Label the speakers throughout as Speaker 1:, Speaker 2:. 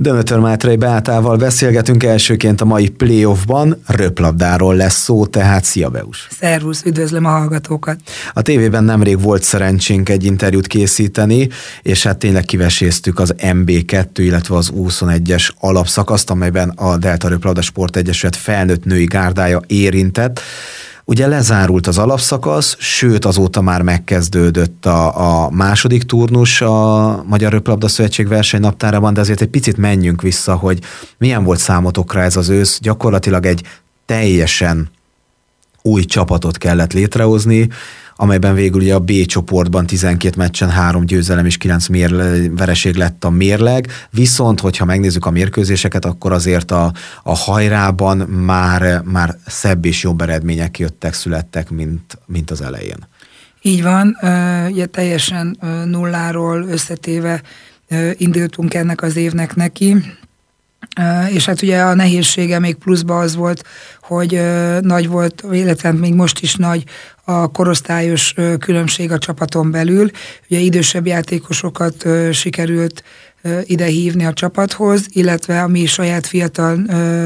Speaker 1: Dömötör Mátrai Beátával beszélgetünk elsőként a mai playoffban, röplabdáról lesz szó, tehát szia Beus!
Speaker 2: Szervusz, üdvözlöm a hallgatókat!
Speaker 1: A tévében nemrég volt szerencsénk egy interjút készíteni, és hát tényleg kiveséztük az MB2, illetve az U21-es alapszakaszt, amelyben a Delta Röplabda Sport Egyesület felnőtt női gárdája érintett. Ugye lezárult az alapszakasz, sőt azóta már megkezdődött a, a második turnus a Magyar Röplabda Szövetség versenynaptárában, de azért egy picit menjünk vissza, hogy milyen volt számotokra ez az ősz. Gyakorlatilag egy teljesen új csapatot kellett létrehozni, amelyben végül ugye a B csoportban 12 meccsen 3 győzelem és 9 mérle, vereség lett a mérleg, viszont hogyha megnézzük a mérkőzéseket, akkor azért a, a hajrában már, már szebb és jobb eredmények jöttek, születtek, mint, mint az elején.
Speaker 2: Így van, ugye teljesen nulláról összetéve indultunk ennek az évnek neki, és hát ugye a nehézsége még pluszba az volt, hogy nagy volt, illetve még most is nagy a korosztályos különbség a csapaton belül. Ugye idősebb játékosokat sikerült ide hívni a csapathoz, illetve a mi saját fiatal,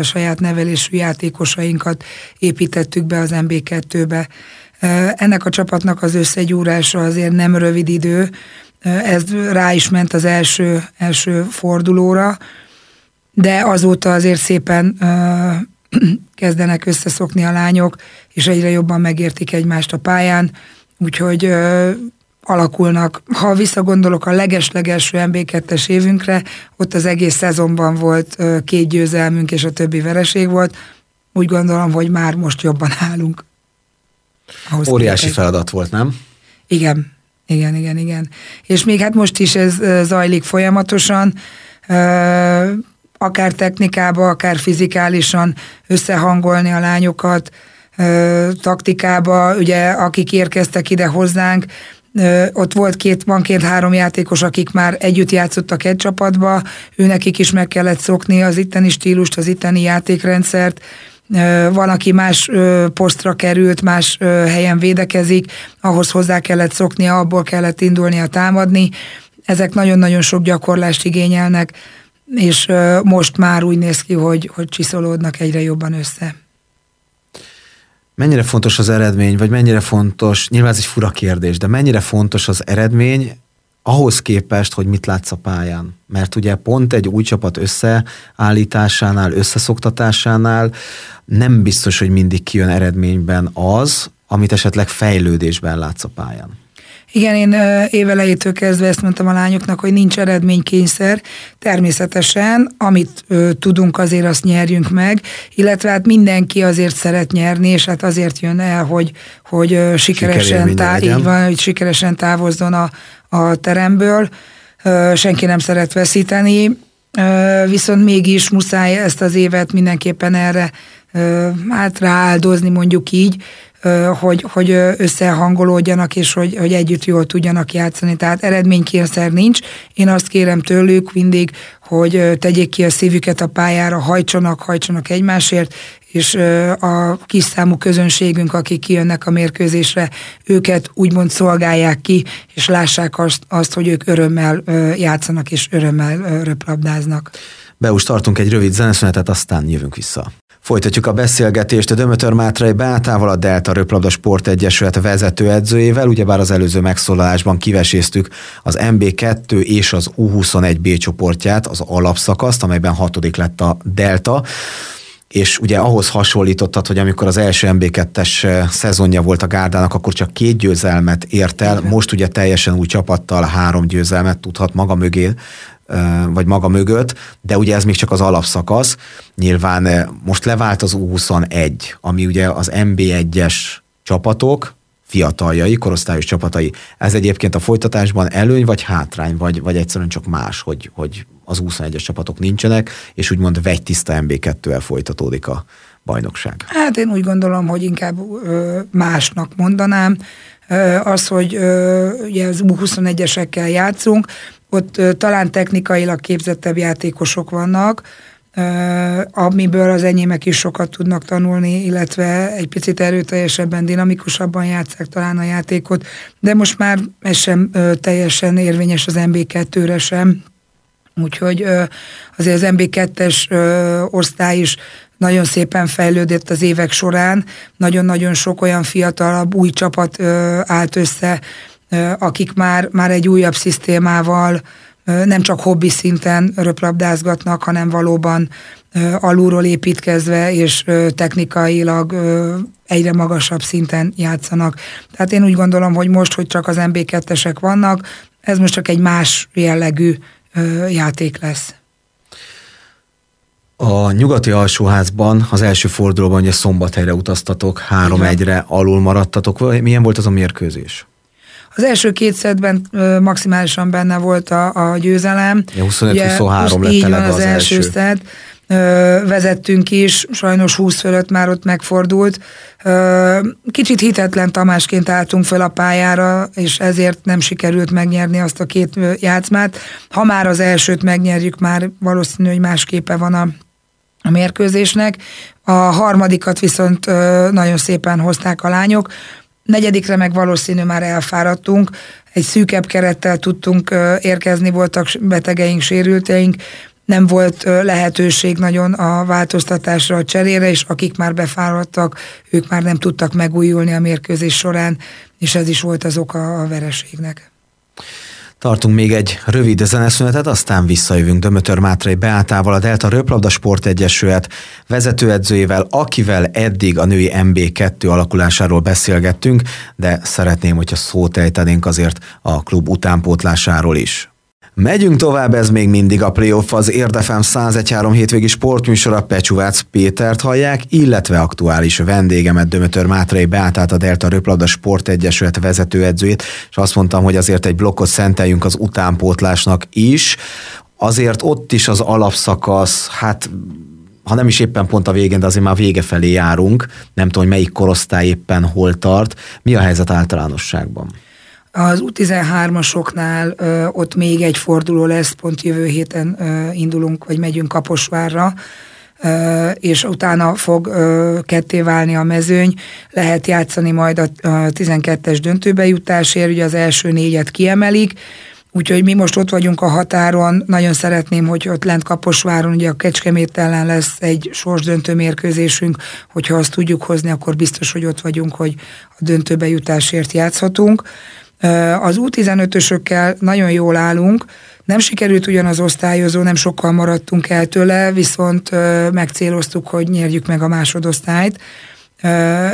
Speaker 2: saját nevelésű játékosainkat építettük be az MB2-be. Ennek a csapatnak az összegyúrása azért nem rövid idő, ez rá is ment az első, első fordulóra, de azóta azért szépen kezdenek összeszokni a lányok, és egyre jobban megértik egymást a pályán, úgyhogy ö, alakulnak. Ha visszagondolok a leges-legelső MB2-es évünkre, ott az egész szezonban volt ö, két győzelmünk, és a többi vereség volt. Úgy gondolom, hogy már most jobban állunk.
Speaker 1: Ahhoz Óriási képest. feladat volt, nem?
Speaker 2: Igen, igen, igen, igen. És még hát most is ez zajlik folyamatosan akár technikába, akár fizikálisan összehangolni a lányokat, taktikába, ugye akik érkeztek ide hozzánk, ott volt két, van két-három játékos, akik már együtt játszottak egy csapatba, őnekik is meg kellett szokni az itteni stílust, az itteni játékrendszert, van, aki más posztra került, más helyen védekezik, ahhoz hozzá kellett szoknia, abból kellett indulnia támadni. Ezek nagyon-nagyon sok gyakorlást igényelnek és most már úgy néz ki, hogy, hogy csiszolódnak egyre jobban össze.
Speaker 1: Mennyire fontos az eredmény, vagy mennyire fontos, nyilván ez egy fura kérdés, de mennyire fontos az eredmény ahhoz képest, hogy mit látsz a pályán? Mert ugye pont egy új csapat összeállításánál, összeszoktatásánál nem biztos, hogy mindig kijön eredményben az, amit esetleg fejlődésben látsz a pályán.
Speaker 2: Igen, én évelejétől kezdve ezt mondtam a lányoknak, hogy nincs eredménykényszer. Természetesen, amit ö, tudunk, azért azt nyerjünk meg, illetve hát mindenki azért szeret nyerni, és hát azért jön el, hogy, hogy ö, sikeresen, tá- így van, hogy sikeresen távozzon a, a teremből. Ö, senki nem szeret veszíteni, viszont mégis muszáj ezt az évet mindenképpen erre hát rááldozni, mondjuk így, hogy, hogy összehangolódjanak, és hogy, hogy együtt jól tudjanak játszani. Tehát eredménykényszer nincs. Én azt kérem tőlük mindig, hogy tegyék ki a szívüket a pályára, hajtsanak, hajtsanak egymásért, és a kis számú közönségünk, akik kijönnek a mérkőzésre, őket úgymond szolgálják ki, és lássák azt, azt hogy ők örömmel játszanak, és örömmel röplabdáznak.
Speaker 1: Beus tartunk egy rövid zeneszünetet, aztán jövünk vissza. Folytatjuk a beszélgetést. A Dömötör Mátrai Beátával, a Delta Röplabda Sport Egyesület vezetőedzőjével, ugyebár az előző megszólalásban kiveséztük az MB2 és az U21 B csoportját, az alapszakaszt, amelyben hatodik lett a Delta. És ugye ahhoz hasonlítottad, hogy amikor az első MB2-es szezonja volt a Gárdának, akkor csak két győzelmet ért el, most ugye teljesen új csapattal három győzelmet tudhat maga mögé vagy maga mögött, de ugye ez még csak az alapszakasz. Nyilván most levált az U21, ami ugye az MB1-es csapatok, fiataljai, korosztályos csapatai. Ez egyébként a folytatásban előny vagy hátrány, vagy, vagy egyszerűen csak más, hogy, hogy az 21-es csapatok nincsenek, és úgymond vegy tiszta MB2-el folytatódik a bajnokság.
Speaker 2: Hát én úgy gondolom, hogy inkább ö, másnak mondanám. Az, hogy ö, ugye az U21-esekkel játszunk, ott talán technikailag képzettebb játékosok vannak, amiből az enyémek is sokat tudnak tanulni, illetve egy picit erőteljesebben, dinamikusabban játszák talán a játékot, de most már ez sem teljesen érvényes az MB2-re sem. Úgyhogy azért az MB2-es osztály is nagyon szépen fejlődött az évek során, nagyon-nagyon sok olyan fiatalabb új csapat állt össze, akik már, már egy újabb szisztémával nem csak hobbi szinten röplabdázgatnak, hanem valóban alulról építkezve és technikailag egyre magasabb szinten játszanak. Tehát én úgy gondolom, hogy most, hogy csak az MB2-esek vannak, ez most csak egy más jellegű játék lesz.
Speaker 1: A nyugati alsóházban az első fordulóban ugye szombathelyre utaztatok, három egyre alul maradtatok. Milyen volt az a mérkőzés?
Speaker 2: Az első két szedben maximálisan benne volt a, a győzelem.
Speaker 1: Ja, 25-23 lett van az, az első szed.
Speaker 2: Vezettünk is, sajnos 20 fölött már ott megfordult. Kicsit hitetlen Tamásként álltunk fel a pályára, és ezért nem sikerült megnyerni azt a két játszmát. Ha már az elsőt megnyerjük, már valószínű, hogy másképe van a a mérkőzésnek. A harmadikat viszont nagyon szépen hozták a lányok. Negyedikre meg valószínű már elfáradtunk, egy szűkebb kerettel tudtunk érkezni, voltak betegeink, sérülteink, nem volt lehetőség nagyon a változtatásra, a cserére, és akik már befáradtak, ők már nem tudtak megújulni a mérkőzés során, és ez is volt az oka a vereségnek.
Speaker 1: Tartunk még egy rövid zeneszünetet, aztán visszajövünk Dömötör Mátrai Beátával, a Delta Röplabda Sport Egyesület vezetőedzőjével, akivel eddig a női MB2 alakulásáról beszélgettünk, de szeretném, hogyha szót ejtenénk azért a klub utánpótlásáról is. Megyünk tovább, ez még mindig a playoff, az Érdefem 113 hétvégi sportműsora Pecsuvác Pétert hallják, illetve aktuális vendégemet Dömötör Mátrai Beátát a Delta Röplabda Sport Egyesület vezetőedzőjét, és azt mondtam, hogy azért egy blokkot szenteljünk az utánpótlásnak is. Azért ott is az alapszakasz, hát ha nem is éppen pont a végén, de azért már vége felé járunk. Nem tudom, hogy melyik korosztály éppen hol tart. Mi a helyzet általánosságban?
Speaker 2: Az U13-asoknál ö, ott még egy forduló lesz, pont jövő héten ö, indulunk, vagy megyünk Kaposvárra, ö, és utána fog ö, ketté válni a mezőny. Lehet játszani majd a, a 12-es döntőbe jutásért, ugye az első négyet kiemelik, Úgyhogy mi most ott vagyunk a határon, nagyon szeretném, hogy ott lent Kaposváron, ugye a Kecskemét ellen lesz egy sorsdöntő mérkőzésünk, hogyha azt tudjuk hozni, akkor biztos, hogy ott vagyunk, hogy a döntőbe jutásért játszhatunk. Az U15-ösökkel nagyon jól állunk, nem sikerült ugyan az osztályozó, nem sokkal maradtunk el tőle, viszont megcéloztuk, hogy nyerjük meg a másodosztályt,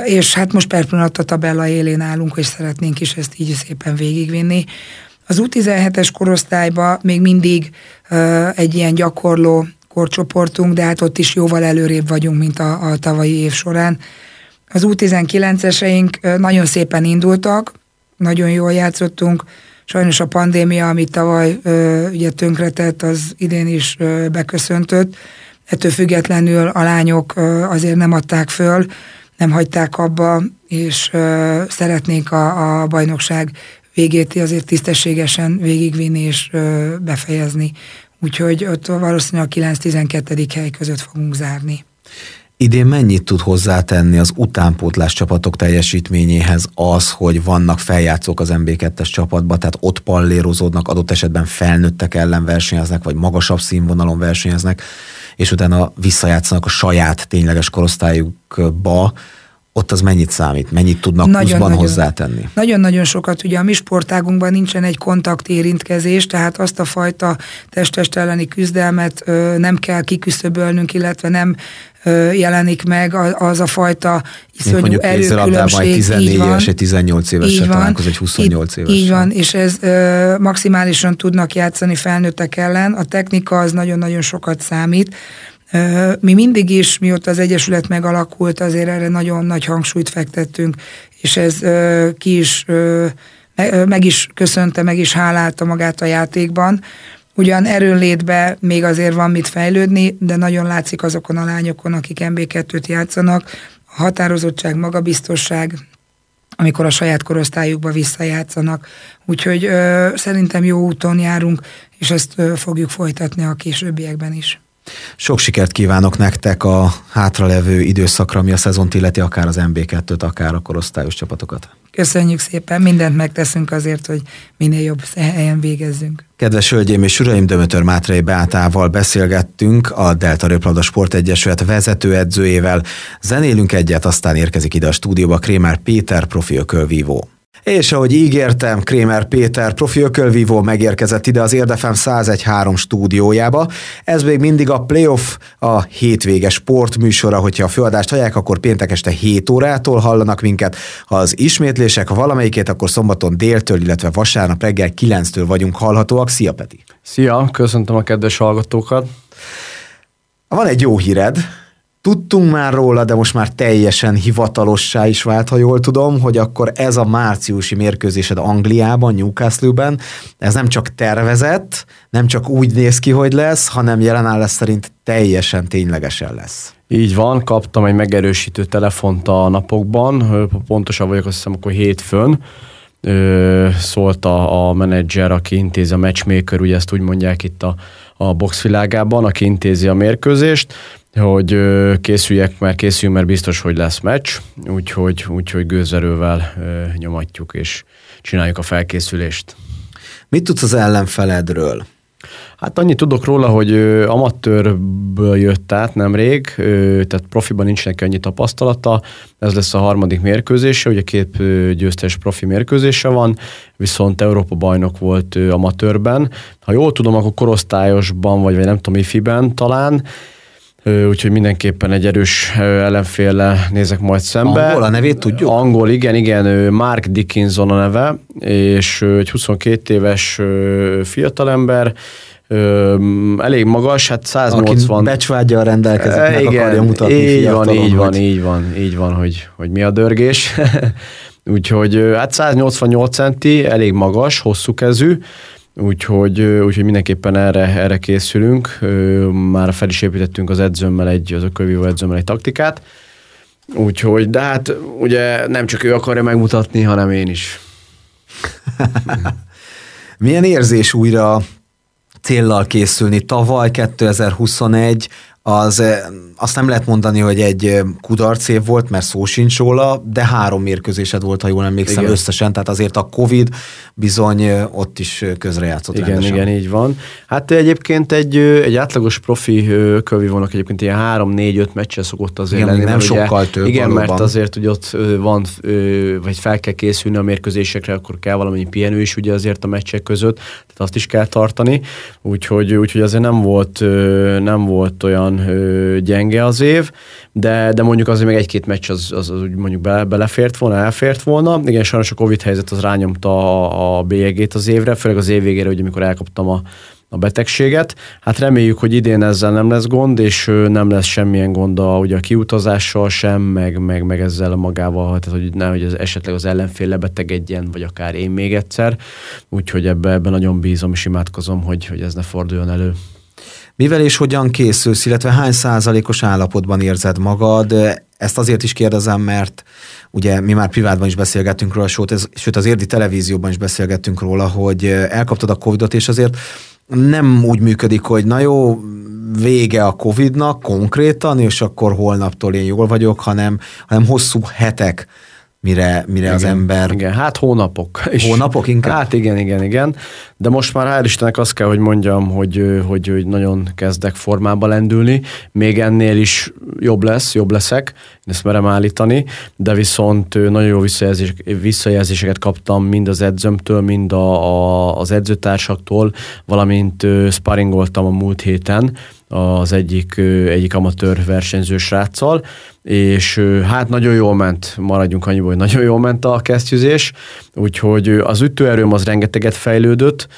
Speaker 2: és hát most per a tabella élén állunk, és szeretnénk is ezt így szépen végigvinni. Az U17-es korosztályban még mindig egy ilyen gyakorló korcsoportunk, de hát ott is jóval előrébb vagyunk, mint a, a tavalyi év során. Az U19-eseink nagyon szépen indultak, nagyon jól játszottunk. Sajnos a pandémia, amit tavaly ö, ugye tönkretett, az idén is ö, beköszöntött. Ettől függetlenül a lányok ö, azért nem adták föl, nem hagyták abba, és ö, szeretnénk a, a bajnokság végét azért tisztességesen végigvinni és ö, befejezni. Úgyhogy ott valószínűleg a 9-12. hely között fogunk zárni.
Speaker 1: Idén mennyit tud hozzátenni az utánpótlás csapatok teljesítményéhez az, hogy vannak feljátszók az MB2-es csapatba, tehát ott pallérozódnak, adott esetben felnőttek ellen versenyeznek, vagy magasabb színvonalon versenyeznek, és utána visszajátszanak a saját tényleges korosztályukba, ott az mennyit számít, mennyit tudnak nagyon, pluszban nagyon, hozzátenni?
Speaker 2: Nagyon-nagyon sokat, ugye a mi sportágunkban nincsen egy kontaktérintkezés, tehát azt a fajta testest elleni küzdelmet ö, nem kell kiküszöbölnünk, illetve nem ö, jelenik meg az a fajta iszonyú erőkülönbség.
Speaker 1: egy 14 éves, egy 18 éves találkoz egy 28 éves.
Speaker 2: Így van, és ez ö, maximálisan tudnak játszani felnőttek ellen. A technika az nagyon-nagyon sokat számít. Mi mindig is, mióta az Egyesület megalakult, azért erre nagyon nagy hangsúlyt fektettünk, és ez ki is, meg is köszönte, meg is hálálta magát a játékban. Ugyan erőnlétbe még azért van mit fejlődni, de nagyon látszik azokon a lányokon, akik MB2-t játszanak, a határozottság, magabiztosság, amikor a saját korosztályukba visszajátszanak. Úgyhogy ö, szerintem jó úton járunk, és ezt ö, fogjuk folytatni a későbbiekben is.
Speaker 1: Sok sikert kívánok nektek a hátralevő időszakra, ami a szezont illeti, akár az MB2-t, akár a korosztályos csapatokat.
Speaker 2: Köszönjük szépen, mindent megteszünk azért, hogy minél jobb helyen végezzünk.
Speaker 1: Kedves hölgyeim és uraim, Dömötör Mátrai Beátával beszélgettünk, a Delta Röplabda Sport Egyesület vezetőedzőjével. Zenélünk egyet, aztán érkezik ide a stúdióba Krémer Péter, profi ökölvívó. És ahogy ígértem, Krémer Péter, profi ökölvívó megérkezett ide az Érdefem 101.3 stúdiójába. Ez még mindig a Playoff, a hétvége sportműsora, hogyha a főadást hallják, akkor péntek este 7 órától hallanak minket. Ha az ismétlések valamelyikét, akkor szombaton déltől, illetve vasárnap reggel 9-től vagyunk hallhatóak. Szia Peti!
Speaker 3: Szia, köszöntöm a kedves hallgatókat!
Speaker 1: Van egy jó híred, Tudtunk már róla, de most már teljesen hivatalossá is vált, ha jól tudom, hogy akkor ez a márciusi mérkőzésed Angliában, Newcastle-ben, ez nem csak tervezett, nem csak úgy néz ki, hogy lesz, hanem jelenállás szerint teljesen ténylegesen lesz.
Speaker 3: Így van, kaptam egy megerősítő telefont a napokban, pontosan vagyok azt hiszem akkor hétfőn, szólt a, a menedzser, aki intézi a matchmaker, ugye ezt úgy mondják itt a, a boxvilágában, aki intézi a mérkőzést, hogy készüljek, mert készüljünk, mert biztos, hogy lesz meccs, úgyhogy, úgyhogy gőzerővel nyomatjuk és csináljuk a felkészülést.
Speaker 1: Mit tudsz az ellenfeledről?
Speaker 3: Hát annyit tudok róla, hogy amatőrből jött át nemrég, tehát profiban nincs neki annyi tapasztalata, ez lesz a harmadik mérkőzése, ugye két győztes profi mérkőzése van, viszont Európa bajnok volt amatőrben. Ha jól tudom, akkor korosztályosban, vagy, vagy nem tudom, ifiben talán, úgyhogy mindenképpen egy erős ellenféle nézek majd szembe.
Speaker 1: Angol a nevét tudjuk?
Speaker 3: Angol, igen, igen, Mark Dickinson a neve, és egy 22 éves fiatalember, elég magas, hát 180... Aki
Speaker 1: becsvágyjal rendelkezik, meg
Speaker 3: igen, akarja mutatni így van, így van, így van, így van, hogy, hogy mi a dörgés. Úgyhogy hát 188 centi, elég magas, hosszú kezű, Úgyhogy, úgyhogy mindenképpen erre, erre készülünk. Már fel is építettünk az edzőmmel egy, az ökölvívó edzőmmel egy taktikát. Úgyhogy, de hát ugye nem csak ő akarja megmutatni, hanem én is.
Speaker 1: Milyen érzés újra céllal készülni? Tavaly 2021 az azt nem lehet mondani, hogy egy kudarc év volt, mert szó sincs róla, de három mérkőzésed volt, ha jól emlékszem, igen. összesen, tehát azért a Covid bizony ott is közrejátszott
Speaker 3: Igen,
Speaker 1: rendesen.
Speaker 3: igen, így van. Hát egyébként egy, egy átlagos profi kövivónak egyébként ilyen három-négy-öt meccse szokott azért
Speaker 1: igen,
Speaker 3: lenni.
Speaker 1: Nem sokkal ugye, több
Speaker 3: Igen, valóban. mert azért, hogy ott van, vagy fel kell készülni a mérkőzésekre, akkor kell valami pihenő is ugye azért a meccsek között, tehát azt is kell tartani, úgyhogy, úgyhogy azért nem volt, nem volt olyan gyenge gyenge az év, de, de mondjuk azért még egy-két meccs az, az, az mondjuk be, belefért volna, elfért volna. Igen, sajnos a Covid helyzet az rányomta a, a bélyegét az évre, főleg az év végére, ugye, amikor elkaptam a, a betegséget. Hát reméljük, hogy idén ezzel nem lesz gond, és nem lesz semmilyen gond a, ugye a kiutazással sem, meg, meg, meg ezzel magával, tehát hogy nehogy az, esetleg az ellenfél lebetegedjen, vagy akár én még egyszer. Úgyhogy ebben ebbe nagyon bízom és imádkozom, hogy, hogy ez ne forduljon elő.
Speaker 1: Mivel és hogyan készülsz, illetve hány százalékos állapotban érzed magad? Ezt azért is kérdezem, mert ugye mi már privátban is beszélgettünk róla, sőt az érdi televízióban is beszélgettünk róla, hogy elkaptad a Covidot, és azért nem úgy működik, hogy na jó, vége a Covidnak konkrétan, és akkor holnaptól én jól vagyok, hanem, hanem hosszú hetek mire, mire
Speaker 3: igen,
Speaker 1: az ember...
Speaker 3: Igen, hát hónapok.
Speaker 1: Hónapok inkább?
Speaker 3: Hát igen, igen, igen. De most már hál' Istennek azt kell, hogy mondjam, hogy, hogy, hogy nagyon kezdek formába lendülni. Még ennél is jobb lesz, jobb leszek, ezt merem állítani, de viszont nagyon jó visszajelzés, visszajelzéseket kaptam mind az edzőmtől, mind a, a, az edzőtársaktól, valamint sparringoltam a múlt héten, az egyik, egyik amatőr versenyző sráccal, és hát nagyon jól ment, maradjunk annyiból, hogy nagyon jól ment a kesztyűzés, úgyhogy az ütőerőm az rengeteget fejlődött,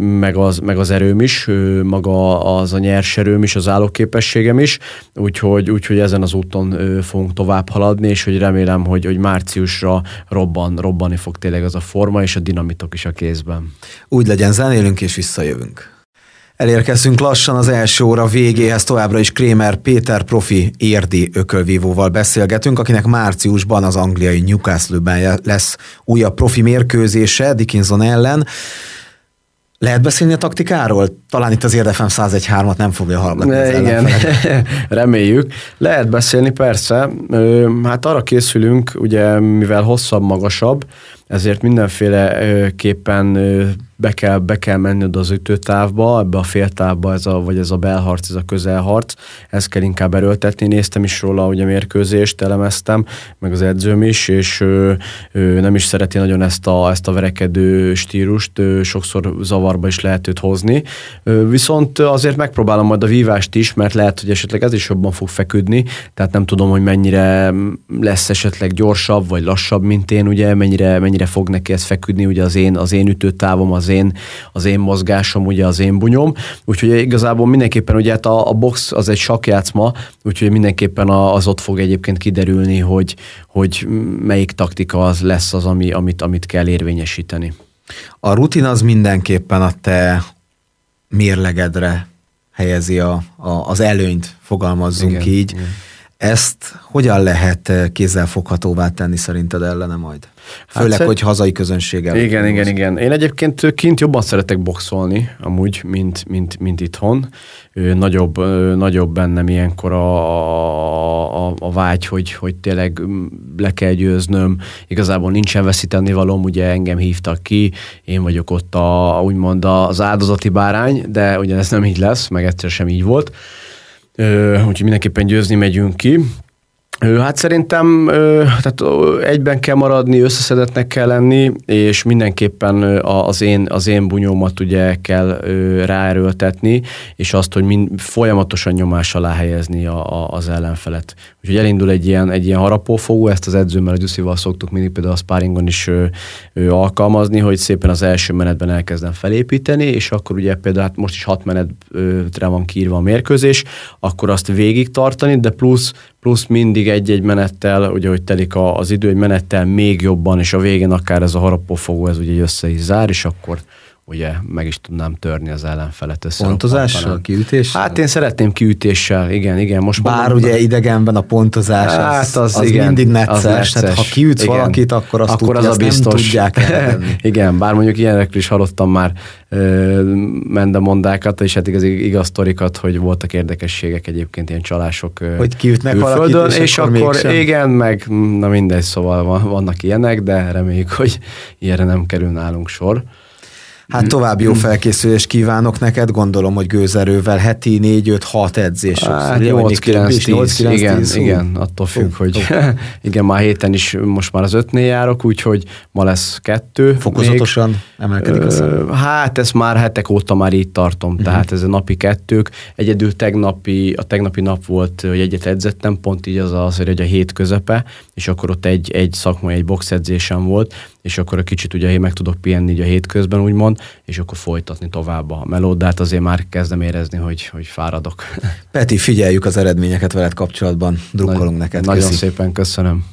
Speaker 3: meg az, meg az erőm is, maga az a nyers erőm is, az állóképességem is, úgyhogy, úgyhogy ezen az úton fogunk tovább haladni, és hogy remélem, hogy, hogy márciusra robban, robbani fog tényleg az a forma, és a dinamitok is a kézben.
Speaker 1: Úgy legyen, zenélünk és visszajövünk. Elérkezünk lassan az első óra végéhez, továbbra is Krémer Péter profi érdi ökölvívóval beszélgetünk, akinek márciusban az angliai Newcastle-ben lesz újabb profi mérkőzése Dickinson ellen. Lehet beszélni a taktikáról? Talán itt az Érdefem 101.3-at nem fogja hallgatni.
Speaker 3: Ne, igen, reméljük. Lehet beszélni, persze. Hát arra készülünk, ugye, mivel hosszabb, magasabb, ezért mindenféleképpen be kell, be kell menni oda az ütőtávba, ebbe a féltávba, ez a, vagy ez a belharc, ez a közelharc, ezt kell inkább erőltetni. Néztem is róla ugye mérkőzést, elemeztem, meg az edzőm is, és ő, ő nem is szereti nagyon ezt a, ezt a verekedő stílust, ő sokszor zavarba is lehet őt hozni. Viszont azért megpróbálom majd a vívást is, mert lehet, hogy esetleg ez is jobban fog feküdni, tehát nem tudom, hogy mennyire lesz esetleg gyorsabb, vagy lassabb, mint én, ugye, mennyire, mennyire fog neki ez feküdni, ugye az én, az én ütőtávom, az én, az én mozgásom, ugye az én bunyom. Úgyhogy igazából mindenképpen ugye hát a, a box az egy sakjátszma, úgyhogy mindenképpen az ott fog egyébként kiderülni, hogy, hogy melyik taktika az lesz az, ami, amit, amit kell érvényesíteni.
Speaker 1: A rutin az mindenképpen a te mérlegedre helyezi a, a, az előnyt, fogalmazzunk igen, így. Igen. Ezt hogyan lehet kézzelfoghatóvá tenni szerinted ellene majd? Főleg, hát, hogy hazai közönséggel.
Speaker 3: Igen, igen, igen. Én egyébként kint jobban szeretek boxolni, amúgy, mint, mint, mint itthon. Nagyobb, nagyobb bennem ilyenkor a, a, a vágy, hogy, hogy tényleg le kell győznöm. Igazából nincsen veszíteni valóm, ugye engem hívtak ki, én vagyok ott a, úgymond az áldozati bárány, de ugye ez nem így lesz, meg egyszer sem így volt. Úgyhogy mindenképpen győzni megyünk ki. Hát szerintem tehát egyben kell maradni, összeszedetnek kell lenni, és mindenképpen az én, az én bunyómat ugye kell ráerőltetni, és azt, hogy mind, folyamatosan nyomás alá helyezni a, a, az ellenfelet. Úgyhogy elindul egy ilyen, egy ilyen harapófogó, ezt az edzőmmel, a Gyuszival szoktuk mindig például a sparringon is ö, ö, alkalmazni, hogy szépen az első menetben elkezdem felépíteni, és akkor ugye például hát most is hat menetre van kiírva a mérkőzés, akkor azt végig tartani, de plusz plusz mindig egy-egy menettel, ugye, hogy telik az idő, egy menettel még jobban, és a végén akár ez a harapófogó, ez ugye össze is zár, és akkor ugye meg is tudnám törni az ellenfelet össze.
Speaker 1: Pontozással, kiütéssel?
Speaker 3: Hát én szeretném kiütéssel, igen, igen.
Speaker 1: Most Bár mondom, ugye idegenben a pontozás hát az, az, az igen, mindig necces, az necces. tehát ha kiütsz igen. valakit, akkor azt, akkor tudja, az a biztos. nem tudják
Speaker 3: Igen, bár mondjuk ilyenekről is hallottam már mendemondákat, és hát igaz, igaz sztorikat, hogy voltak érdekességek egyébként, ilyen csalások
Speaker 1: Hogy kiütnek valakit, és,
Speaker 3: és akkor, akkor igen, meg na mindegy, szóval vannak ilyenek, de reméljük, hogy ilyenre nem kerül nálunk sor.
Speaker 1: Hát tovább jó felkészülést kívánok neked, gondolom, hogy gőzerővel heti 4-5-6 edzés.
Speaker 3: Hát 8-9-10, igen, 10, igen, attól függ, uh, hogy uh. igen, már héten is most már az ötnél járok, úgyhogy ma lesz kettő.
Speaker 1: Fokozatosan még. emelkedik a szám.
Speaker 3: Hát ezt már hetek óta már így tartom, uh-huh. tehát ez a napi kettők. Egyedül tegnapi, a tegnapi nap volt, hogy egyet edzettem, pont így az az, hogy a hét közepe, és akkor ott egy, egy szakmai, egy boxedzésem volt, és akkor a kicsit ugye meg tudok pihenni így a hétközben, úgymond, és akkor folytatni tovább a melód, de hát azért már kezdem érezni, hogy, hogy fáradok.
Speaker 1: Peti, figyeljük az eredményeket veled kapcsolatban, drukkolunk Nagy, neked.
Speaker 3: Nagyon Köszi. szépen köszönöm.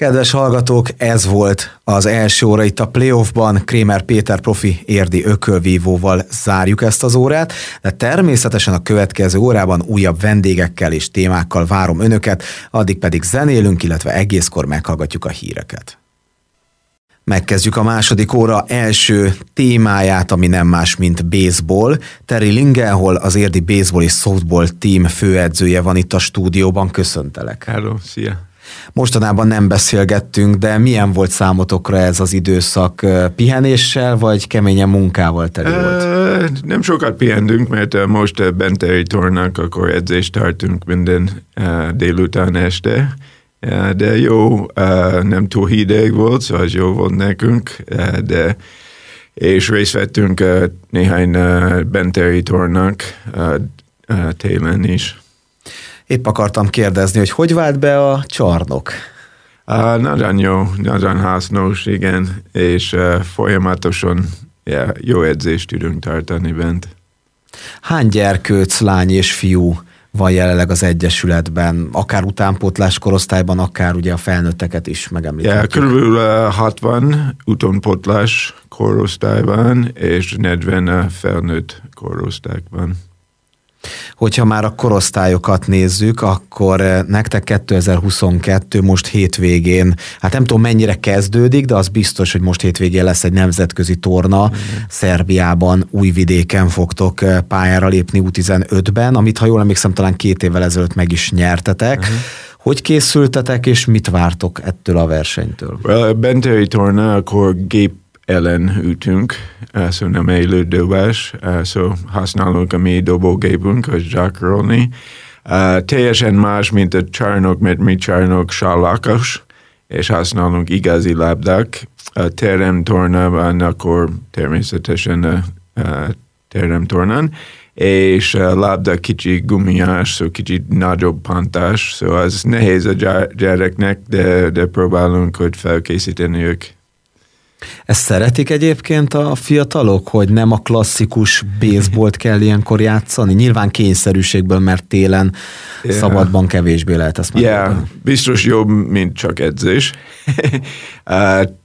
Speaker 1: Kedves hallgatók, ez volt az első óra itt a playoffban. Krémer Péter profi érdi ökölvívóval zárjuk ezt az órát, de természetesen a következő órában újabb vendégekkel és témákkal várom önöket, addig pedig zenélünk, illetve egészkor meghallgatjuk a híreket. Megkezdjük a második óra első témáját, ami nem más, mint baseball. Terry Lingelhol, az érdi baseball és softball team főedzője van itt a stúdióban. Köszöntelek.
Speaker 4: Hello, szia.
Speaker 1: Mostanában nem beszélgettünk, de milyen volt számotokra ez az időszak? Pihenéssel vagy keményen munkával teli volt?
Speaker 4: Nem sokat pihendünk, mert most bent tornák, akkor edzést tartunk minden délután este de jó, nem túl hideg volt, szóval az jó volt nekünk, de és részt vettünk néhány benteri tornak télen is.
Speaker 1: Épp akartam kérdezni, hogy hogy vált be a csarnok?
Speaker 4: Uh, nagyon jó, nagyon hasznos, igen, és uh, folyamatosan yeah, jó edzést tudunk tartani bent.
Speaker 1: Hány gyerkőc, lány és fiú van jelenleg az Egyesületben, akár utánpótlás korosztályban, akár ugye a felnőtteket is megemlíthetjük.
Speaker 4: Ja, körülbelül 60 utánpótlás korosztályban, és 40 felnőtt korosztályban.
Speaker 1: Hogyha már a korosztályokat nézzük, akkor eh, nektek 2022 most hétvégén, hát nem tudom mennyire kezdődik, de az biztos, hogy most hétvégén lesz egy nemzetközi torna. Mm. Szerbiában, Újvidéken fogtok eh, pályára lépni U15-ben, amit ha jól emlékszem, talán két évvel ezelőtt meg is nyertetek. Uh-huh. Hogy készültetek, és mit vártok ettől a versenytől?
Speaker 4: Well, a Bentei torna, akkor gép ellen ütünk, so nem élő dobás, so használunk a mi dobógépünk, hogy zsákrolni. Teljesen más, mint a csarnok, mert mi csarnok sallakos, és használunk igazi lábdák. A terem tornában akkor természetesen a, a terem tornán, és a labda kicsi gumiás, szó kicsit nagyobb pantás, szó az nehéz a gyereknek, de, de próbálunk, hogy felkészíteni ők.
Speaker 1: Ezt szeretik egyébként a fiatalok, hogy nem a klasszikus baseballt kell ilyenkor játszani? Nyilván kényszerűségből, mert télen yeah. szabadban kevésbé lehet ezt
Speaker 4: megoldani. Yeah, biztos jobb, mint csak edzés.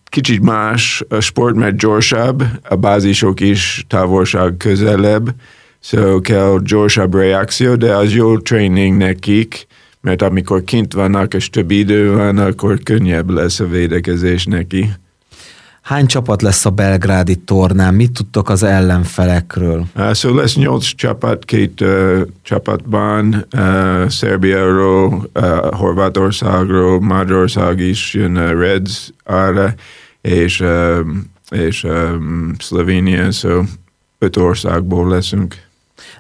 Speaker 4: Kicsit más a sport, mert gyorsabb, a bázisok is távolság közelebb, so kell gyorsabb reakció, de az jó training nekik, mert amikor kint vannak és több idő van, akkor könnyebb lesz a védekezés neki.
Speaker 1: Hány csapat lesz a belgrádi tornán? Mit tudtok az ellenfelekről?
Speaker 4: Uh, so lesz nyolc csapat, két uh, csapatban, uh, Szerbiáról, uh, Horvátországról, Magyarország is jön a Reds arra, és, uh, és um, Szlovénia, so öt országból leszünk.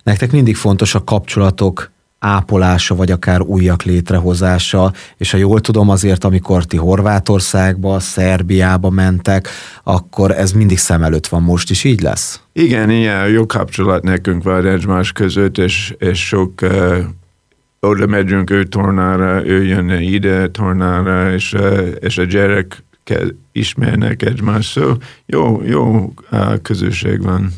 Speaker 1: Nektek mindig fontos a kapcsolatok ápolása, vagy akár újak létrehozása, és ha jól tudom, azért amikor ti Horvátországba, Szerbiába mentek, akkor ez mindig szem előtt van, most is így lesz?
Speaker 4: Igen, ilyen jó kapcsolat nekünk van egymás között, és, és sok uh, oda megyünk ő tornára, ő jön ide tornára, és, uh, és a gyerek ismernek egymást, szóval jó, jó uh, közösség van.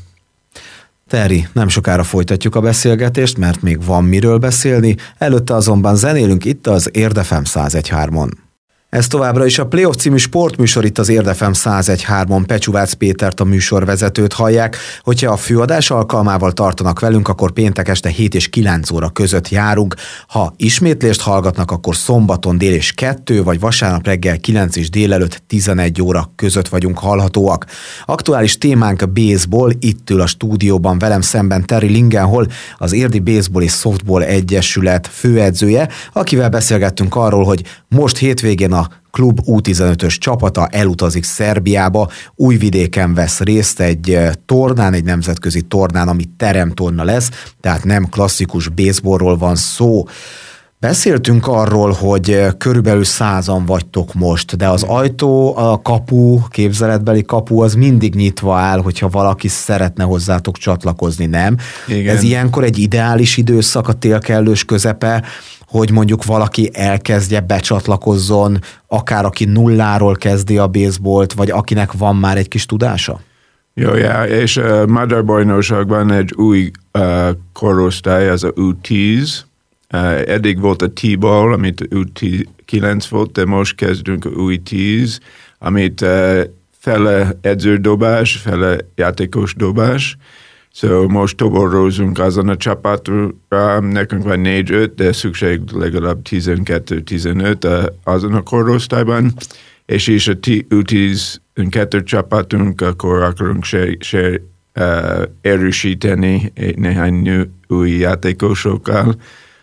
Speaker 1: Teri, nem sokára folytatjuk a beszélgetést, mert még van miről beszélni, előtte azonban zenélünk itt az Érdefem 101.3-on. Ez továbbra is a Playoff című sportműsor itt az Érdefem 101.3-on Pecsuvác Pétert a műsorvezetőt hallják. Hogyha a főadás alkalmával tartanak velünk, akkor péntek este 7 és 9 óra között járunk. Ha ismétlést hallgatnak, akkor szombaton dél és 2, vagy vasárnap reggel 9 és délelőtt 11 óra között vagyunk hallhatóak. Aktuális témánk a baseball, itt ül a stúdióban velem szemben Terry Lingenhol, az Érdi Baseball és Softball Egyesület főedzője, akivel beszélgettünk arról, hogy most hétvégén a klub U15-ös csapata elutazik Szerbiába, újvidéken vesz részt egy eh, tornán, egy nemzetközi tornán, ami teremtorna lesz, tehát nem klasszikus baseballról van szó. Beszéltünk arról, hogy eh, körülbelül százan vagytok most, de az ajtó, a kapu, képzeletbeli kapu az mindig nyitva áll, hogyha valaki szeretne hozzátok csatlakozni, nem? Igen. Ez ilyenkor egy ideális időszak, a tél kellős közepe, hogy mondjuk valaki elkezdje, becsatlakozzon, akár aki nulláról kezdi a baseballt, vagy akinek van már egy kis tudása?
Speaker 4: Jó, ja, és uh, magyar bajnokságban egy új uh, korosztály, az a U10. Uh, eddig volt a T-ball, amit U9 volt, de most kezdünk a U10, amit uh, fele edződobás, fele játékos dobás, So most toborozunk azon a csapatra, nekünk van négy-öt, de szükség legalább 12-15 azon a korosztályban, és is a U10 kettő csapatunk, akkor akarunk se, se uh, erősíteni néhány új játékosokkal.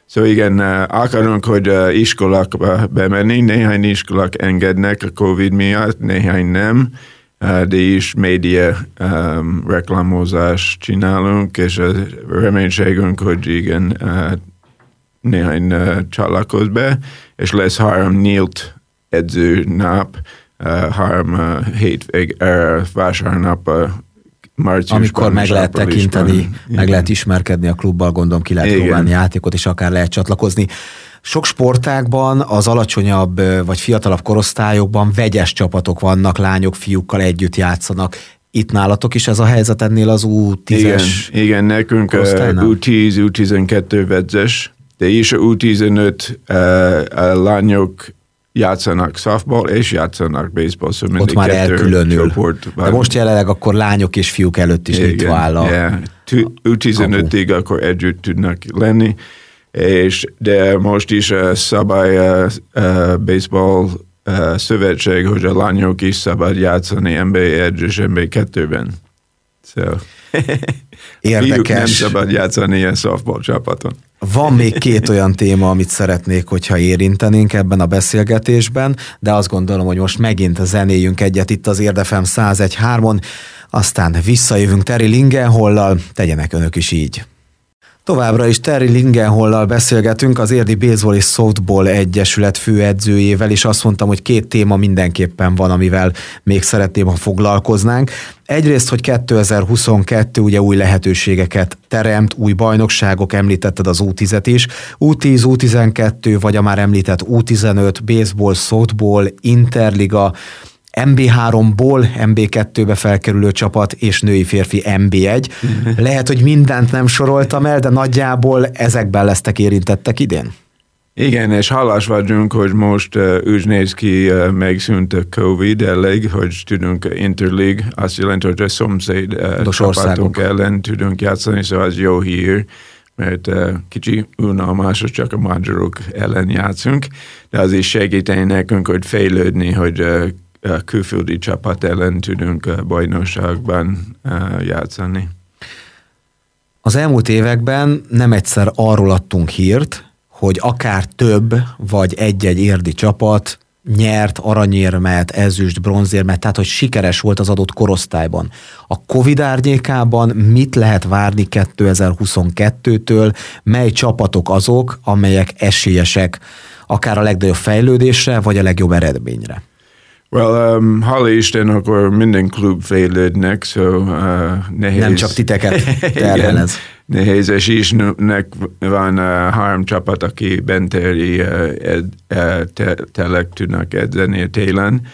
Speaker 4: Szóval igen, uh, akarunk, hogy iskolakba bemenni, néhány iskolák engednek a Covid miatt, néhány nem, de is média um, reklámozás csinálunk, és a reménységünk, hogy igen, uh, néhány uh, csatlakoz be, és lesz három nyílt edző nap, uh, három uh, hétvég, uh, vásárnap uh,
Speaker 1: Márciusban Amikor meg lehet tekinteni, meg lehet ismerkedni a klubbal, gondolom ki lehet próbálni játékot, és akár lehet csatlakozni. Sok sportákban az alacsonyabb vagy fiatalabb korosztályokban vegyes csapatok vannak, lányok, fiúkkal együtt játszanak. Itt nálatok is ez a helyzet ennél az U10-es
Speaker 4: Igen, igen nekünk a U10, U12 vegyes, de is a U15 a lányok játszanak softball és játszanak baseball, szóval
Speaker 1: Ott már elkülönül. De most jelenleg akkor lányok és fiúk előtt is itt áll a...
Speaker 4: Yeah. U15-ig akkor együtt tudnak lenni, és de most is a szabály a, a baseball a szövetség, hogy a lányok is szabad játszani NBA 1 és NBA 2-ben. So.
Speaker 1: Érdekes.
Speaker 4: nem szabad játszani ilyen softball csapaton.
Speaker 1: Van még két olyan téma, amit szeretnék, hogyha érintenénk ebben a beszélgetésben, de azt gondolom, hogy most megint zenéjünk egyet itt az Érdefem 101.3-on, aztán visszajövünk Terry Lingenhollal, tegyenek önök is így. Továbbra is Terry Lingenhollal beszélgetünk, az Érdi Baseball és Softball Egyesület főedzőjével, és azt mondtam, hogy két téma mindenképpen van, amivel még szeretném, ha foglalkoznánk. Egyrészt, hogy 2022 ugye új lehetőségeket teremt, új bajnokságok, említetted az U10-et is, U10, U12, vagy a már említett U15, baseball, softball, interliga, MB3-ból MB2-be felkerülő csapat és női férfi MB1. Lehet, hogy mindent nem soroltam el, de nagyjából ezekben lesztek érintettek idén?
Speaker 4: Igen, és hálás vagyunk, hogy most uh, úgy néz ki, uh, megszűnt a Covid elég, hogy tudunk Interleague, azt jelenti, hogy a szomszéd uh, csapatunk ellen tudunk játszani, szóval az jó hír, mert uh, kicsi unalmas, csak a magyarok ellen játszunk, de az is segíteni nekünk, hogy fejlődni, hogy uh, külföldi csapat ellen tudunk bajnokságban játszani.
Speaker 1: Az elmúlt években nem egyszer arról adtunk hírt, hogy akár több vagy egy-egy érdi csapat nyert aranyérmet, ezüst, bronzérmet, tehát hogy sikeres volt az adott korosztályban. A Covid árnyékában mit lehet várni 2022-től, mely csapatok azok, amelyek esélyesek akár a legnagyobb fejlődésre, vagy a legjobb eredményre?
Speaker 4: Well, um, hála Isten, akkor minden klub fejlődnek, so uh, nehéz.
Speaker 1: Nem csak titeket terhel ez.
Speaker 4: Nehéz, és is nek van uh, három csapat, aki bentéri uh, ed, uh, te, telek tudnak edzeni télen.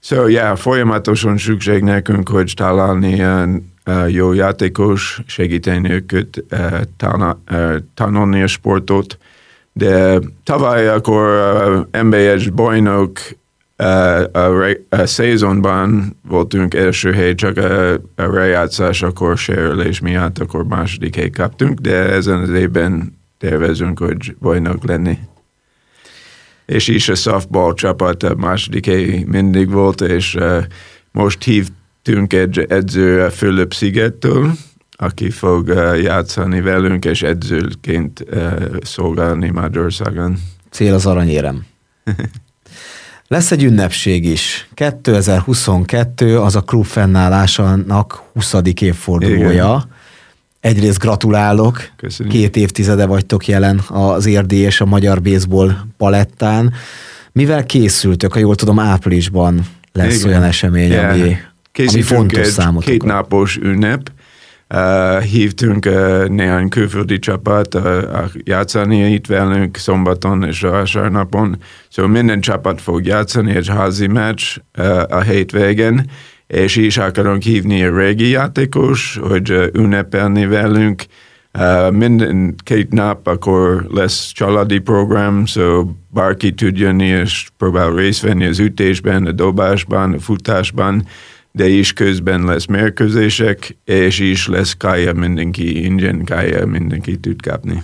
Speaker 4: So, yeah, folyamatosan szükség nekünk, hogy találni uh, jó játékos, segíteni őket uh, tana, uh, tanulni a sportot. De tavaly akkor uh, MBS bajnok a, a szezonban voltunk első hely, csak a, a rejátszás akkor sérülés miatt, akkor második hely kaptunk, de ezen az évben tervezünk, hogy bajnok lenni. És is a softball csapat a második hely mindig volt, és uh, most hívtunk egy edző a Fülöp szigettől, aki fog uh, játszani velünk, és edzőként uh, szolgálni Magyarországon.
Speaker 1: Cél az aranyérem. Lesz egy ünnepség is. 2022 az a klub fennállásának 20. évfordulója. Igen. Egyrészt gratulálok, Köszönjük. két évtizede vagytok jelen az érdi és a magyar baseball palettán. Mivel készültök, ha jól tudom, áprilisban lesz Igen. olyan esemény, yeah. ami, ami fontos számotokra.
Speaker 4: két napos ünnep, hívtunk néhány külföldi csapat játszani itt velünk szombaton és vasárnapon. Szóval minden csapat fog játszani egy házi meccs a hétvégén, és is akarunk hívni a régi játékos, hogy ünnepelni velünk. Minden két nap akkor lesz családi program, szóval bárki tud jönni és próbál részt venni az ütésben, a dobásban, a futásban de is közben lesz mérkőzések, és is lesz kája mindenki, ingyen kája mindenki tud kapni.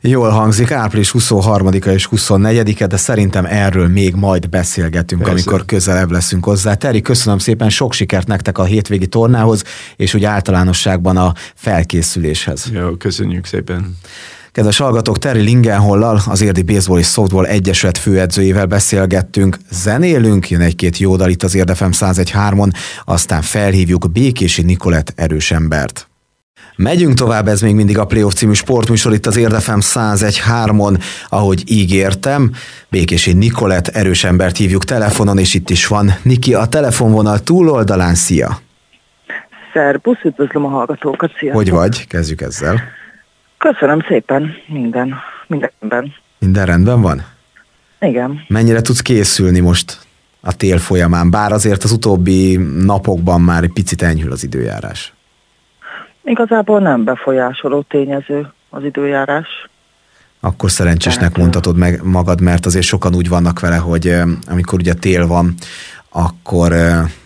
Speaker 1: Jól hangzik, április 23-a és 24-e, de szerintem erről még majd beszélgetünk, Persze. amikor közelebb leszünk hozzá. Teri, köszönöm szépen, sok sikert nektek a hétvégi tornához, és úgy általánosságban a felkészüléshez.
Speaker 4: Jó, köszönjük szépen.
Speaker 1: Kedves hallgatók, Terry Lingenhollal, az Érdi Baseball és Softball Egyesület főedzőjével beszélgettünk, zenélünk, jön egy-két jó dal itt az Érdefem 101.3-on, aztán felhívjuk Békési Nikolett erős embert. Megyünk tovább, ez még mindig a Playoff című sportműsor itt az Érdefem 101.3-on, ahogy ígértem. Békési Nikolett erős embert hívjuk telefonon, és itt is van Niki a telefonvonal túloldalán. Szia!
Speaker 5: Szerbusz, üdvözlöm a hallgatókat, szia!
Speaker 1: Hogy vagy? Kezdjük ezzel.
Speaker 5: Köszönöm szépen, minden, mindenben.
Speaker 1: Minden rendben van?
Speaker 5: Igen.
Speaker 1: Mennyire tudsz készülni most a tél folyamán, bár azért az utóbbi napokban már egy picit enyhül az időjárás?
Speaker 5: Igazából nem befolyásoló tényező az időjárás.
Speaker 1: Akkor szerencsésnek Tehát, mondhatod meg magad, mert azért sokan úgy vannak vele, hogy amikor ugye tél van, akkor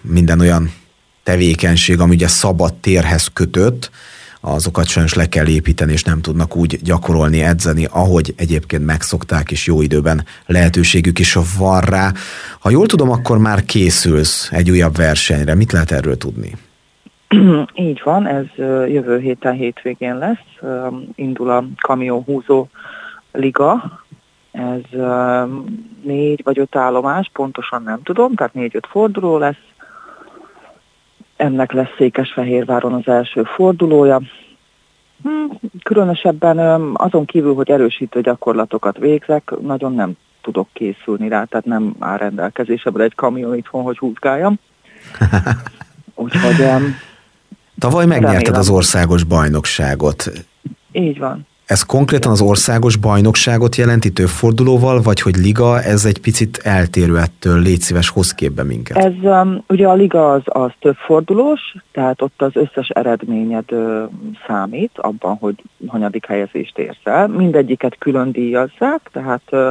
Speaker 1: minden olyan tevékenység, ami ugye szabad térhez kötött, azokat sajnos le kell építeni, és nem tudnak úgy gyakorolni, edzeni, ahogy egyébként megszokták, és jó időben lehetőségük is van rá. Ha jól tudom, akkor már készülsz egy újabb versenyre. Mit lehet erről tudni?
Speaker 5: Így van, ez jövő héten hétvégén lesz. Indul a kamionhúzó liga. Ez négy vagy öt állomás, pontosan nem tudom, tehát négy-öt forduló lesz ennek lesz Székesfehérváron az első fordulója. Hmm, különösebben azon kívül, hogy erősítő gyakorlatokat végzek, nagyon nem tudok készülni rá, tehát nem áll rendelkezésemre egy kamion itthon, hogy húzgáljam. Úgyhogy...
Speaker 1: Tavaly megnyerted az országos bajnokságot.
Speaker 5: Így van.
Speaker 1: Ez konkrétan az országos bajnokságot jelenti több fordulóval, vagy hogy liga, ez egy picit eltérő ettől, légy szíves, hoz képbe minket.
Speaker 5: Ez um, ugye a liga az, az több fordulós, tehát ott az összes eredményed uh, számít abban, hogy hanyadik helyezést érsz el. Mindegyiket külön díjazzák, tehát uh,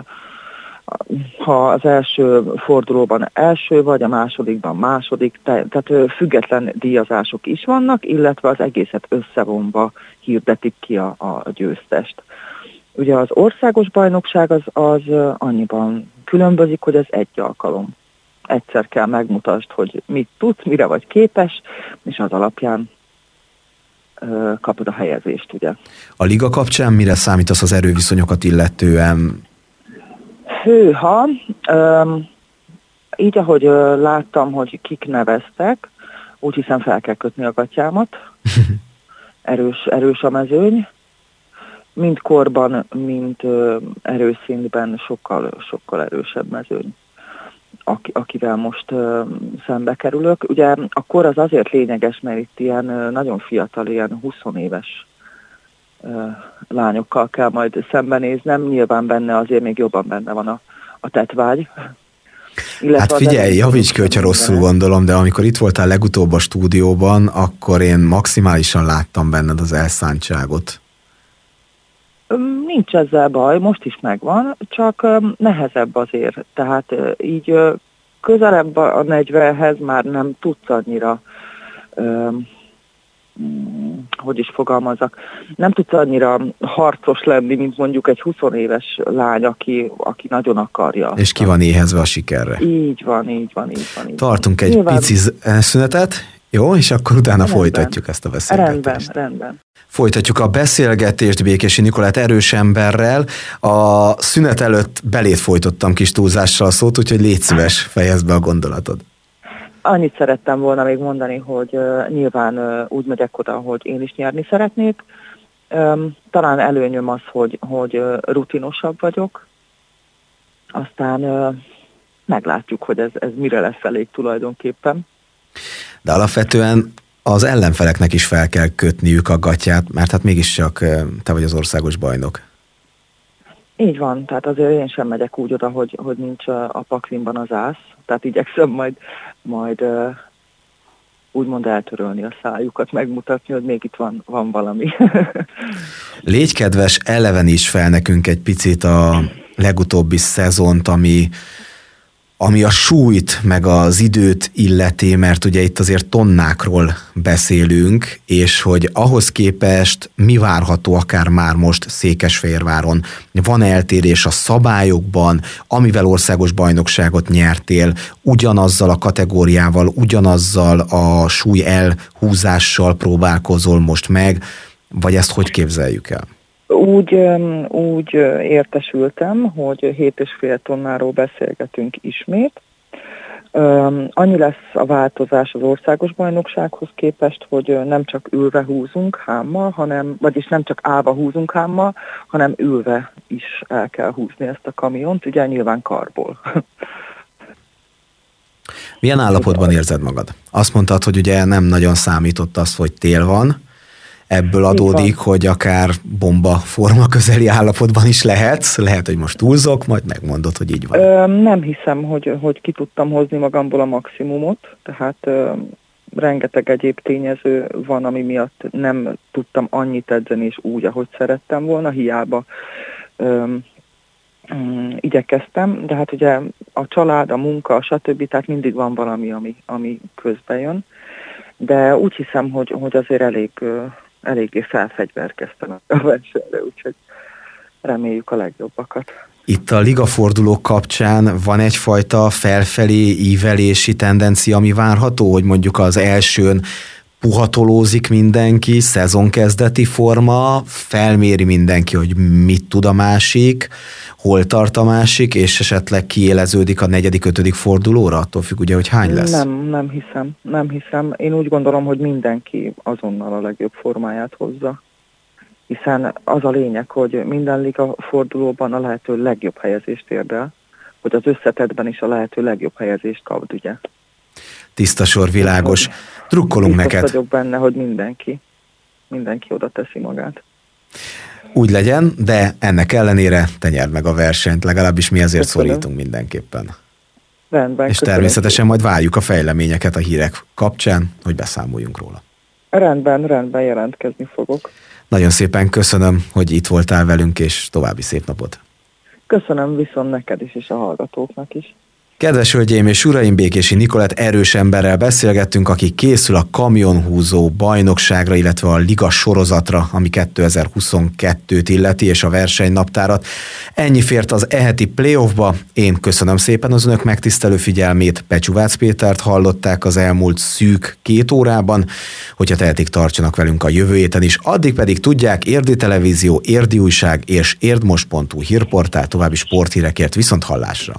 Speaker 5: ha az első fordulóban első vagy, a másodikban második, tehát független díjazások is vannak, illetve az egészet összevonva hirdetik ki a, a győztest. Ugye az országos bajnokság az, az annyiban különbözik, hogy ez egy alkalom. Egyszer kell megmutasd, hogy mit tudsz, mire vagy képes, és az alapján kapod a helyezést, ugye.
Speaker 1: A liga kapcsán mire számítasz az erőviszonyokat illetően?
Speaker 5: Hőha, um, így ahogy uh, láttam, hogy kik neveztek, úgy hiszem fel kell kötni a gatyámat. Erős, erős a mezőny. Mind korban, mind uh, erőszintben sokkal, sokkal erősebb mezőny, aki, akivel most uh, szembe kerülök. Ugye a kor az azért lényeges, mert itt ilyen uh, nagyon fiatal, ilyen 20 éves lányokkal kell majd szembenéznem. Nyilván benne azért még jobban benne van a, a tetvágy.
Speaker 1: Illetve hát figyelj, javíts ki, hogyha rosszul gondolom, de amikor itt voltál legutóbb a stúdióban, akkor én maximálisan láttam benned az elszántságot.
Speaker 5: Nincs ezzel baj, most is megvan, csak nehezebb azért. Tehát így közelebb a 40-hez már nem tudsz annyira hogy is fogalmazok, nem tudsz annyira harcos lenni, mint mondjuk egy 20 éves lány, aki, aki nagyon akarja.
Speaker 1: És ki van éhezve a sikerre.
Speaker 5: Így van, így van, így van. Így
Speaker 1: Tartunk egy Nyilván... pici szünetet, jó, és akkor utána rendben. folytatjuk ezt a beszélgetést.
Speaker 5: Rendben, rendben.
Speaker 1: Folytatjuk a beszélgetést Békési Nikolát erős emberrel. A szünet előtt belét folytottam kis túlzással a szót, úgyhogy légy szíves, fejezd be a gondolatod.
Speaker 5: Annyit szerettem volna még mondani, hogy nyilván úgy megyek oda, hogy én is nyerni szeretnék. Talán előnyöm az, hogy, hogy rutinosabb vagyok. Aztán meglátjuk, hogy ez, ez mire lesz elég tulajdonképpen.
Speaker 1: De alapvetően az ellenfeleknek is fel kell kötniük a gatyát, mert hát mégiscsak te vagy az országos bajnok.
Speaker 5: Így van, tehát azért én sem megyek úgy oda, hogy, hogy nincs a paklimban az ász, tehát igyekszem majd, majd úgymond eltörölni a szájukat, megmutatni, hogy még itt van, van valami.
Speaker 1: Légy kedves, eleven is fel nekünk egy picit a legutóbbi szezont, ami ami a súlyt meg az időt illeti, mert ugye itt azért tonnákról beszélünk, és hogy ahhoz képest mi várható akár már most Székesfehérváron. Van eltérés a szabályokban, amivel országos bajnokságot nyertél, ugyanazzal a kategóriával, ugyanazzal a súly elhúzással próbálkozol most meg, vagy ezt hogy képzeljük el?
Speaker 5: Úgy, úgy értesültem, hogy 7,5 tonnáról beszélgetünk ismét. Annyi lesz a változás az országos bajnoksághoz képest, hogy nem csak ülve húzunk hámmal, hanem, vagyis nem csak állva húzunk hámmal, hanem ülve is el kell húzni ezt a kamiont, ugye nyilván karból.
Speaker 1: Milyen állapotban érzed magad? Azt mondtad, hogy ugye nem nagyon számított az, hogy tél van, ebből adódik, hogy akár bomba forma közeli állapotban is lehetsz. Lehet, hogy most túlzok, majd megmondod, hogy így van.
Speaker 5: Ö, nem hiszem, hogy, hogy ki tudtam hozni magamból a maximumot, tehát ö, rengeteg egyéb tényező van, ami miatt nem tudtam annyit edzeni és úgy, ahogy szerettem volna, hiába öm, mm, igyekeztem, de hát ugye a család, a munka, stb. Tehát mindig van valami, ami, ami közbe jön. De úgy hiszem, hogy, hogy azért elég, eléggé felfegyverkeztem a versenyre, úgyhogy reméljük a legjobbakat.
Speaker 1: Itt a ligafordulók kapcsán van egyfajta felfelé ívelési tendencia, ami várható, hogy mondjuk az elsőn puhatolózik mindenki, szezonkezdeti forma, felméri mindenki, hogy mit tud a másik, hol tart a másik, és esetleg kiéleződik a negyedik, ötödik fordulóra, attól függ ugye, hogy hány lesz?
Speaker 5: Nem, nem hiszem, nem hiszem. Én úgy gondolom, hogy mindenki azonnal a legjobb formáját hozza. Hiszen az a lényeg, hogy minden liga fordulóban a lehető legjobb helyezést érd el, hogy az összetetben is a lehető legjobb helyezést kapd, ugye?
Speaker 1: Tiszta sor, világos. Drukkolunk
Speaker 5: Biztos
Speaker 1: neked.
Speaker 5: vagyok benne, hogy mindenki, mindenki oda teszi magát.
Speaker 1: Úgy legyen, de ennek ellenére te nyerd meg a versenyt, legalábbis mi azért
Speaker 5: Köszönöm.
Speaker 1: szorítunk mindenképpen.
Speaker 5: Rendben,
Speaker 1: És
Speaker 5: köszönöm.
Speaker 1: természetesen majd várjuk a fejleményeket a hírek kapcsán, hogy beszámoljunk róla.
Speaker 5: Rendben, rendben jelentkezni fogok.
Speaker 1: Nagyon szépen köszönöm, hogy itt voltál velünk, és további szép napot.
Speaker 5: Köszönöm viszont neked is, és a hallgatóknak is.
Speaker 1: Kedves hölgyeim és uraim, Békési Nikolett erős emberrel beszélgettünk, aki készül a kamionhúzó bajnokságra, illetve a liga sorozatra, ami 2022-t illeti, és a versenynaptárat. Ennyi fért az eheti playoffba. Én köszönöm szépen az önök megtisztelő figyelmét. Pecsuvác Pétert hallották az elmúlt szűk két órában. Hogyha tehetik, tartsanak velünk a jövő héten is. Addig pedig tudják, Érdi Televízió, Érdi Újság és érdmos.hu hírportál további sporthírekért viszont hallásra.